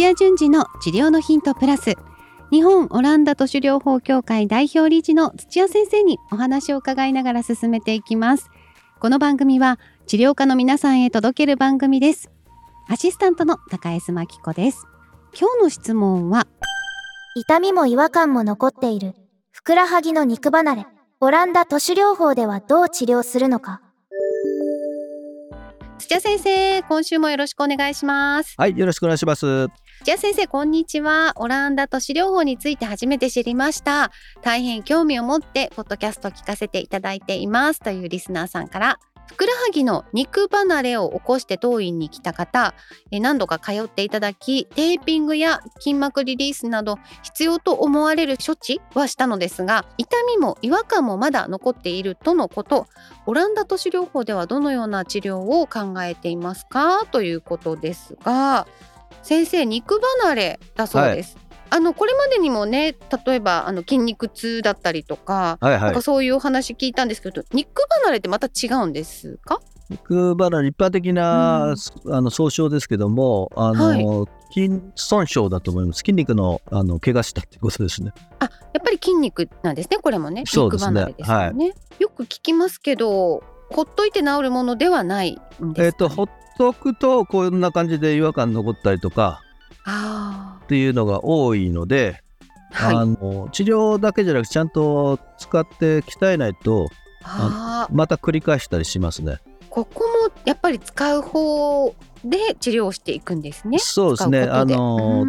土屋順次の治療のヒントプラス。日本オランダ都市療法協会代表理事の土屋先生にお話を伺いながら進めていきます。この番組は治療家の皆さんへ届ける番組です。アシスタントの高江真紀子です。今日の質問は。痛みも違和感も残っている。ふくらはぎの肉離れ。オランダ都市療法ではどう治療するのか。土屋先生今週もよろしくお願いします。はい、よろしくお願いします。土屋先生こんにちは。オランダ都市療法について初めて知りました。大変興味を持ってポッドキャスト聞かせていただいています。というリスナーさんからふくらはぎの肉離れを起こして当院に来た方何度か通っていただきテーピングや筋膜リリースなど必要と思われる処置はしたのですが痛みも違和感もまだ残っているとのことオランダ都市療法ではどのような治療を考えていますか？ということですが先生肉離れだそうです、あのこれまでにもね例えばあの筋肉痛だったりとか,、はいはい。なんか。そういうお話聞いたんですけど肉離れってまた違うんですか？肉離れ一般的な、あの総称ですけども、あの、筋損傷だと思います。筋肉のあの怪我したってことですね。あやっぱり筋肉なんですねこれもね。肉離れですよね、よく聞きますけどほっといて治るものではないんですか、えっ、とほっとくとこんな感じで違和感残ったりとか。あっていうのが多いので、ーはいあの治療だけじゃなくてちゃんと使って鍛えないとまた繰り返したりしますね。ここもやっぱり使う方で治療していくんですねそうですね。あの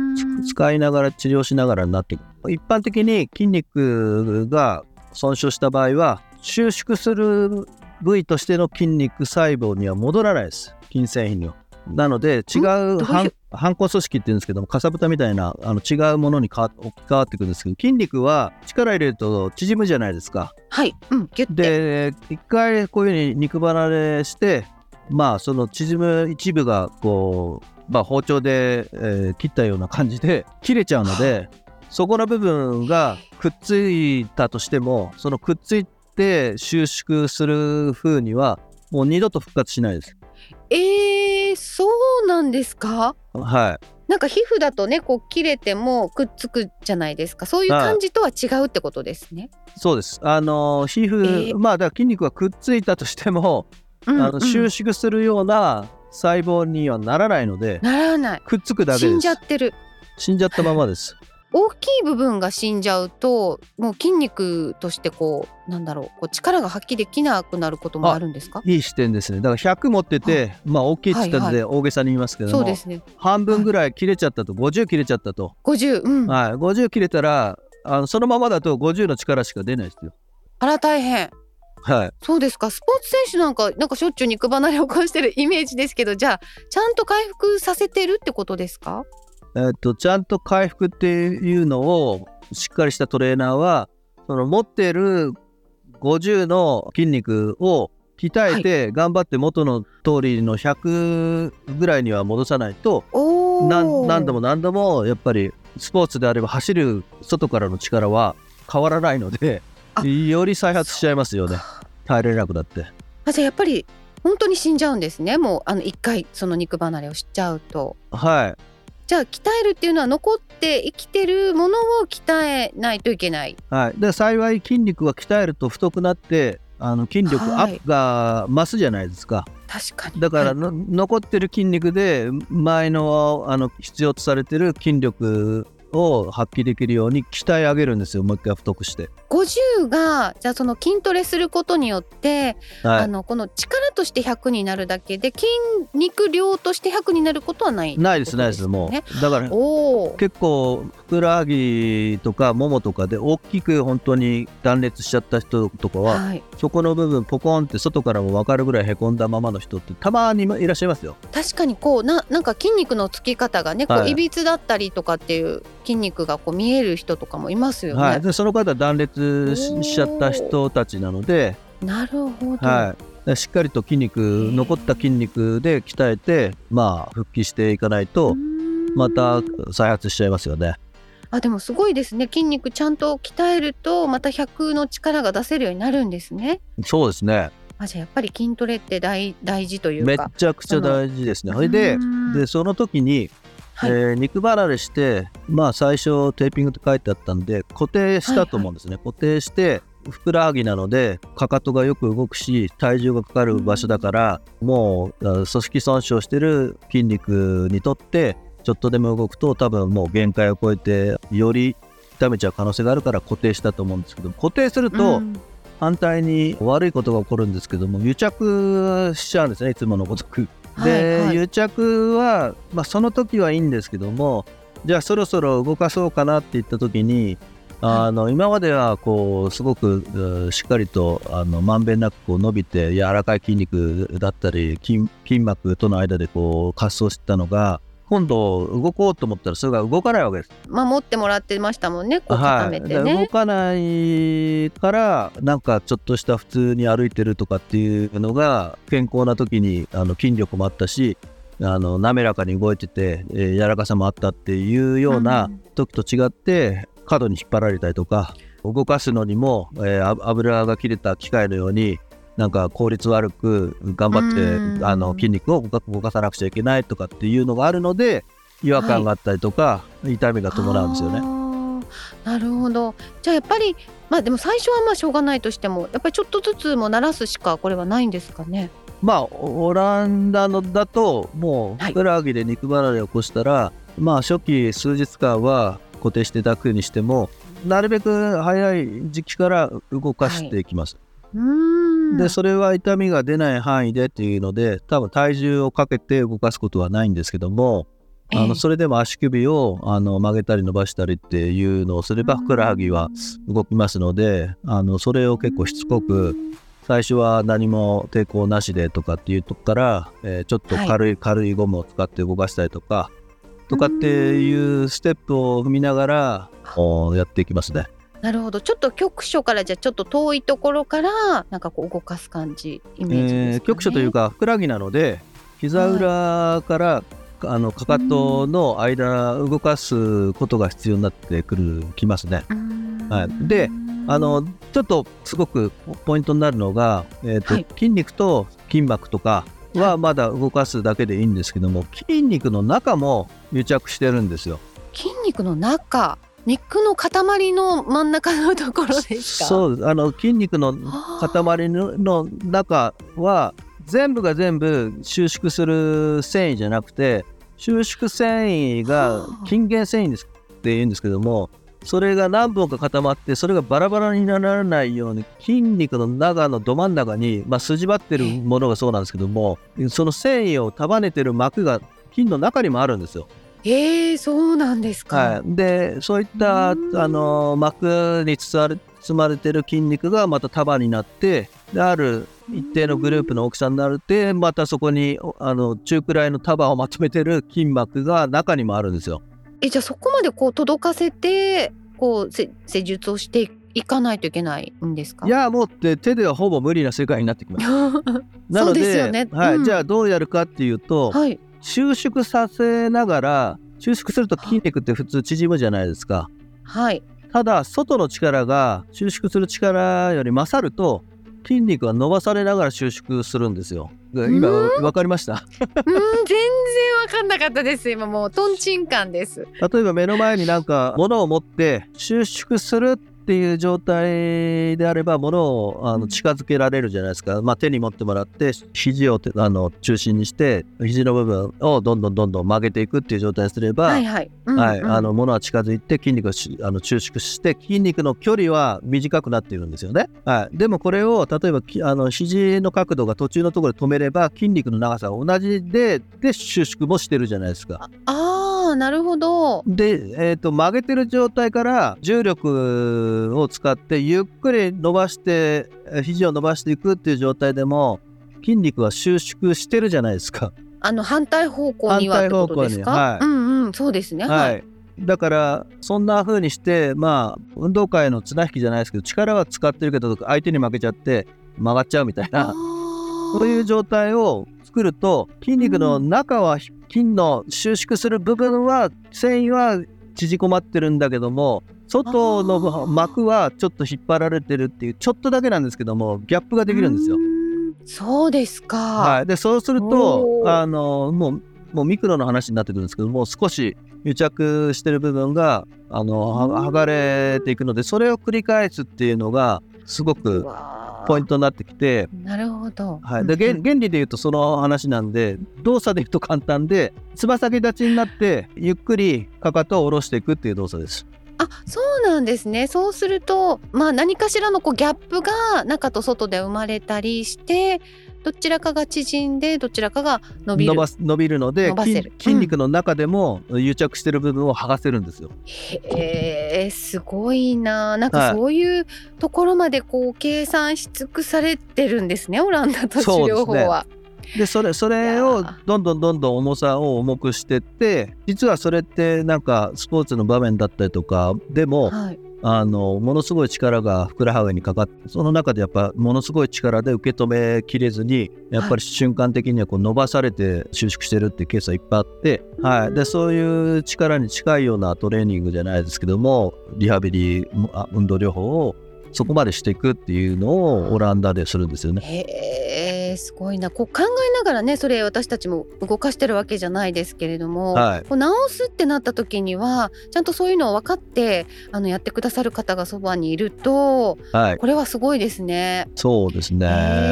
使いながら治療しながらになっていく。一般的に筋肉が損傷した場合は収縮する部位としての筋肉細胞には戻らないです。筋繊維には。なので違う反反抗組織って言うんですけどもかさぶたみたいなあの違うものに変わ置き換わってくるんですけど筋肉は力入れると縮むじゃないですか。はい。うん。で一回こういうふうに肉離れしてまあその縮む一部がこう、まあ、包丁で、えー切ったような感じで切れちゃうのでそこの部分がくっついたとしてもそのくっついて収縮する風にはもう二度と復活しないです。えー、そうなんですか？はいなんか皮膚だとねこう切れてもくっつくじゃないですかそういう感じとは違うってことですね。そうです。あの皮膚、えーまあだから筋肉がくっついたとしても、うんうんあの収縮するような細胞にはならないのでならないくっつくだけです。死んじゃってる死んじゃったままです。大きい部分が死んじゃうともう筋肉としてこうなんだろうこう力が発揮できなくなることもあるんですか？いい視点ですね。だから100持ってて、まあ大きいって言ったので大げさに言いますけども、そうですね。半分ぐらい切れちゃったと、50切れちゃったと、50うん、はい、50切れたらあのそのままだと50の力しか出ないですよ。あら大変。はい、そうですか。スポーツ選手なんかなんかしょっちゅう肉離れを起こしてるイメージですけどじゃあちゃんと回復させてるってことですか？えっとちゃんと回復っていうのをしっかりしたトレーナーはその持ってる50の筋肉を鍛えて頑張って元の通りの100ぐらいには戻さないとおー。何何度も何度もやっぱりスポーツであれば走る外からの力は変わらないのであより再発しちゃいますよね。耐えれなくなって。あじゃあやっぱり本当に死んじゃうんですね。もうあの一回その肉離れをしちゃうと。はいじゃあ鍛えるっていうのは残って生きてるものを鍛えないといけない。はい。で幸い筋肉は鍛えると太くなってあの筋力アップが増すじゃないですか、確かに。だからはい。の、残ってる筋肉で前のあの必要とされてる筋力を発揮できるように鍛え上げるんですよ。もう一回太くして、50がじゃあその筋トレすることによって、はい。あのこの力として100になるだけで筋肉量として100になることはないないですないですもねう。だから結構ふくらはぎとかももとかで大きく本当に断裂しちゃった人とかは、はい、そこの部分ポコンって外からも分かるぐらいへこんだままの人ってたまにいらっしゃいますよ。確かにこうななんか筋肉のつき方がねこうはい。いびつだったりとかっていう筋肉がこう見える人とかもいますよね。はい、でその方は断裂しちゃった人たちなので、なるほど、はい、でしっかりと筋肉ー残った筋肉で鍛えてまあ復帰していかないうとまた再発しちゃいますよね。あでもすごいですね筋肉ちゃんと鍛えるとまた100の力が出せるようになるんですね。そうですねあじゃあやっぱり筋トレって大大事というか。ちゃくちゃ大事ですね。それででその時にはい。えー肉離れしてまあ最初テーピングって書いてあったんで固定したと思うんですね、固定してふくらはぎなのでかかとがよく動くし体重がかかる場所だから、もうあ組織損傷してる筋肉にとってちょっとでも動くと多分もう限界を超えてより痛めちゃう可能性があるから固定したと思うんですけど固定すると、うん。反対に悪いことが起こるんですけども癒着しちゃうんですねいつものごとく。で、はいはい。癒着は、まあ、その時はいいんですけどもじゃあそろそろ動かそうかなって言った時にあの今まではこうすごくうしっかりとあのまんべんなくこう伸びて柔らかい筋肉だったり筋筋膜との間でこう滑走してたのが今度動こうと思ったらそれが動かないわけです。守ってもらってましたもんねこう固めてだから動ね。かないからなんかちょっとした普通に歩いてるとかっていうのが健康な時にあの筋力もあったしあの滑らかに動いてて、えー柔らかさもあったっていうような時と違って過度に引っ張られたりとか動かすのにも、えーあ油が切れた機械のようになんか効率悪く頑張って、うん。あの筋肉を動か動かさなくちゃいけないとかっていうのがあるので違和感があったりとか、痛みが伴うんですよね。なるほど。じゃあやっぱりまあでも最初はまあしょうがないとしてもやっぱりちょっとずつもう慣らすしかこれはないんですかね？まあオオランダのだともうはい。ふくらはぎで肉離れを起こしたら、まあ初期数日間は固定していただくにしてもなるべく早い時期から動かしていきます。うーんでそれは痛みが出ない範囲でっていうので多分体重をかけて動かすことはないんですけどもあえ。えのそれでも足首をあの曲げたり伸ばしたりっていうのをすればふくらはぎは動きますのであのそれを結構しつこく最初は何も抵抗なしでとかっていうとこから、えーちょっと軽い、軽いゴムを使って動かしたりとかとかっていうステップを踏みながらおやっていきますね。なるほど。ちょっと局所からじゃあちょっと遠いところからなんかこう動かす感じイメージですか、ね。えー局所というかふくらはぎなので膝裏から、あのかかとの間動かすことが必要になってくるきますね。はい。であのちょっとすごくポイントになるのが、えーとはい。筋肉と筋膜とかははい。まだ動かすだけでいいんですけども筋肉の中も癒着してるんですよ。筋肉の中？肉の塊の真ん中のところですか？うそうあの筋肉の塊のの中は全部が全部収縮する繊維じゃなくて収縮繊維がはあ。筋原繊維ですって言うんですけどもそれが何本か固まってそれがバラバラにならないように筋肉の中のど真ん中に、まあ、筋張ってるものがそうなんですけどもその繊維を束ねてる膜が筋の中にもあるんですよ。えー、そうなんですか、はい、でそういったあうん。の膜に包まれ包まれてる筋肉がまた束になってである一定のグループの大きさになるってまたそこにおあの中くらいの束をまとめてる筋膜が中にもあるんですよ。えじゃあそこまでこう届かせてこうせ施術をしていかないといけないんですか？いやもうって手ではほぼ無理な世界になってきます。なそうのでですよね。はい。うんじゃあどうやるかっていうと、はい収縮させながら収縮すると筋肉って普通縮むじゃないですか。はい。ただ外の力が収縮する力より勝ると筋肉が伸ばされながら収縮するんですよ。今うわかりました？うん全然わかんなかったです。今もうトンチンカンです。例えば目の前になんか物を持って収縮するっていう状態であれば物をあの近づけられるじゃないですか、まあ、手に持ってもらって肘をてあの中心にして肘の部分をどんどんどんどん曲げていくっていう状態にすれば、はいはい、うんはい、うんあの物は近づいて筋肉がしあの収縮して筋肉の距離は短くなっているんですよね。はい、でもこれを例えばきあの肘の角度が途中のところで止めれば筋肉の長さが同じでで収縮もしてるじゃないですか。ああなるほど。で、えー、と曲げてる状態から重力を使ってゆっくり伸ばしてえ肘を伸ばしていくっていう状態でも筋肉は収縮してるじゃないですか。あの反対方向にはってことですか、反対方向にうんうんそうですね。ははい。い、だからそんな風にしてまあ運動会の綱引きじゃないですけど力は使ってるけど相手に負けちゃって曲がっちゃうみたいなそういう状態を作ると筋肉の中は筋の収縮する部分は繊維は縮こまってるんだけども外の膜はちょっと引っ張られてるっていうちょっとだけなんですけどもギャップができるんですよ。そうですか、はい、でそうするおとー。あのもうもうミクロの話になってくるんですけども少し癒着してる部分があのは剥がれていくのでそれを繰り返すっていうのがすごくポイントになってきてなるほど、はい、で原原理で言うとその話なんで動作で言うと簡単でつま先立ちになってゆっくりかかとを下ろしていくっていう動作です。あそうなんですね。そうするとまあ何かしらのこうギャップが中と外で生まれたりしてどちらかが縮んでどちらかが伸びる。伸ばびるので筋伸ばせる。筋肉の中でも癒着してる部分を剥がせるんですよ。へえすごいな。なんはい。かそういうところまでこう計算し尽くされてるんですねオランダ都市療法は。でそれそれをー。どんどんどんどん重さを重くしてって実はそれってなんかスポーツの場面だったりとかでもはい、あのものすごい力がふくらはぎにかかってその中でやっぱものすごい力で受け止めきれずにやっぱり瞬間的にはこう伸ばされて収縮してるってケースはいっぱいあって、はい、でそういう力に近いようなトレーニングじゃないですけどもリハビリあ運動療法をそこまでしていくっていうのをオランダでするんですよね。すごいなこう考えながらねそれ私たちも動かしてるわけじゃないですけれども、はいこう直すってなった時にはちゃんとそういうのを分かってあのやってくださる方がそばにいるとはい、これはすごいですね。そうですね。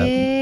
へえ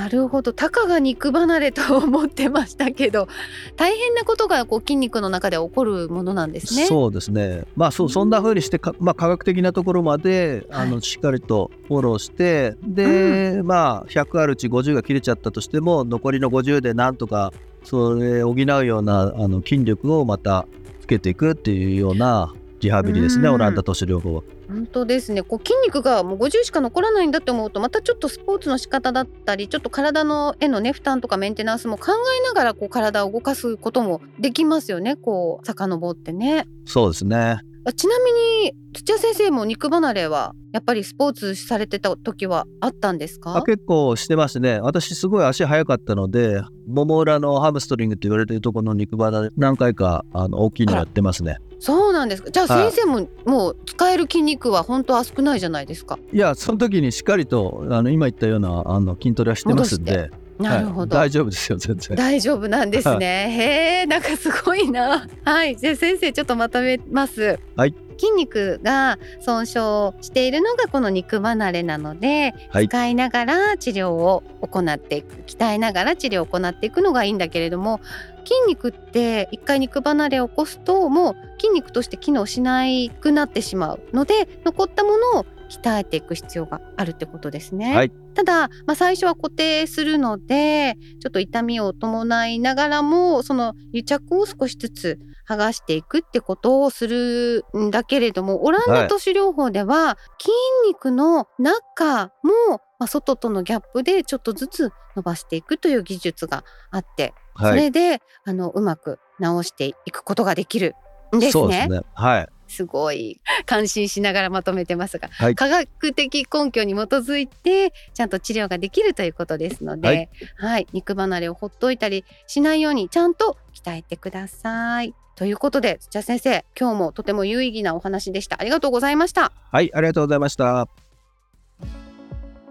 なるほどたかが肉離れと思ってましたけど 大変なことがこう筋肉の中で起こるものなんですね。そうですね。まあそそんな風にしてか、まあ、科学的なところまであの、はいしっかりとフォローしてで、まあ100あるうち50が切れちゃったとしても残りの50でなんとかそれを補うようなあの筋力をまたつけていくっていうようなリハビリですね、うんオランダ都市療法は。本当ですねこう筋肉がもう50しか残らないんだって思うとまたちょっとスポーツの仕方だったりちょっと体のへのね負担とかメンテナンスも考えながらこう体を動かすこともできますよねこう遡ってね。そうですね。あちなみに土屋先生も肉離れはやっぱりスポーツされてた時はあったんですか？あ結構してますね。私すごい足速かったので、もも裏のハムストリングって言われてるところの肉離れ何回かあの大きいのやってますね。そうなんですかじゃあはい先生ももう使える筋肉は本当は少ないじゃないですか。いや、その時にしっかりとあの今言ったようなあの筋トレはしてますんで、なるほど、はい大丈夫ですよ、全然。大丈夫なんですね。へえ、なんかすごいな。はい、じゃあ先生ちょっとまとめます。はい。筋肉が損傷しているのがこの肉離れなので、はい使いながら治療を行っていく鍛えながら治療を行っていくのがいいんだけれども筋肉って一回肉離れを起こすともう筋肉として機能しなくなってしまうので残ったものを鍛えていく必要があるってことですね。はいただ、まあ、最初は固定するのでちょっと痛みを伴いながらもその癒着を少しずつ剥がしていくってことをするんだけれどもオランダ都市療法では筋肉の中も、まあ、外とのギャップでちょっとずつ伸ばしていくという技術があってそはい。れであのうまく治していくことができるんですね。そうですね。はい。すごい感心しながらまとめてますが、はい。科学的根拠に基づいてちゃんと治療ができるということですので、ははい。い、肉離れをほっといたりしないようにちゃんと鍛えてください。ということで土屋先生今日もとても有意義なお話でした。ありがとうございました。はい、ありがとうございました。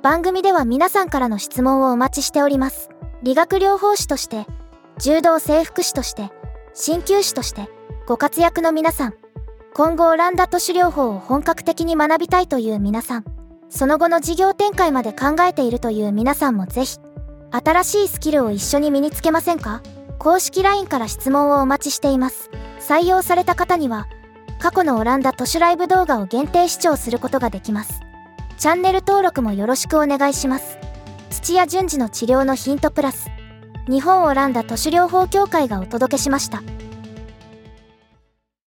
番組では皆さんからの質問をお待ちしております。理学療法士として柔道整復師として鍼灸師としてご活躍の皆さん今後オランダ都市療法を本格的に学びたいという皆さんその後の事業展開まで考えているという皆さんもぜひ新しいスキルを一緒に身につけませんか？公式 LINE から質問をお待ちしています採用された方には過去のオランダ都市ライブ動画を限定視聴することができますチャンネル登録もよろしくお願いします。土屋順次の治療のヒントプラス、日本オランダ都市療法協会がお届けしました。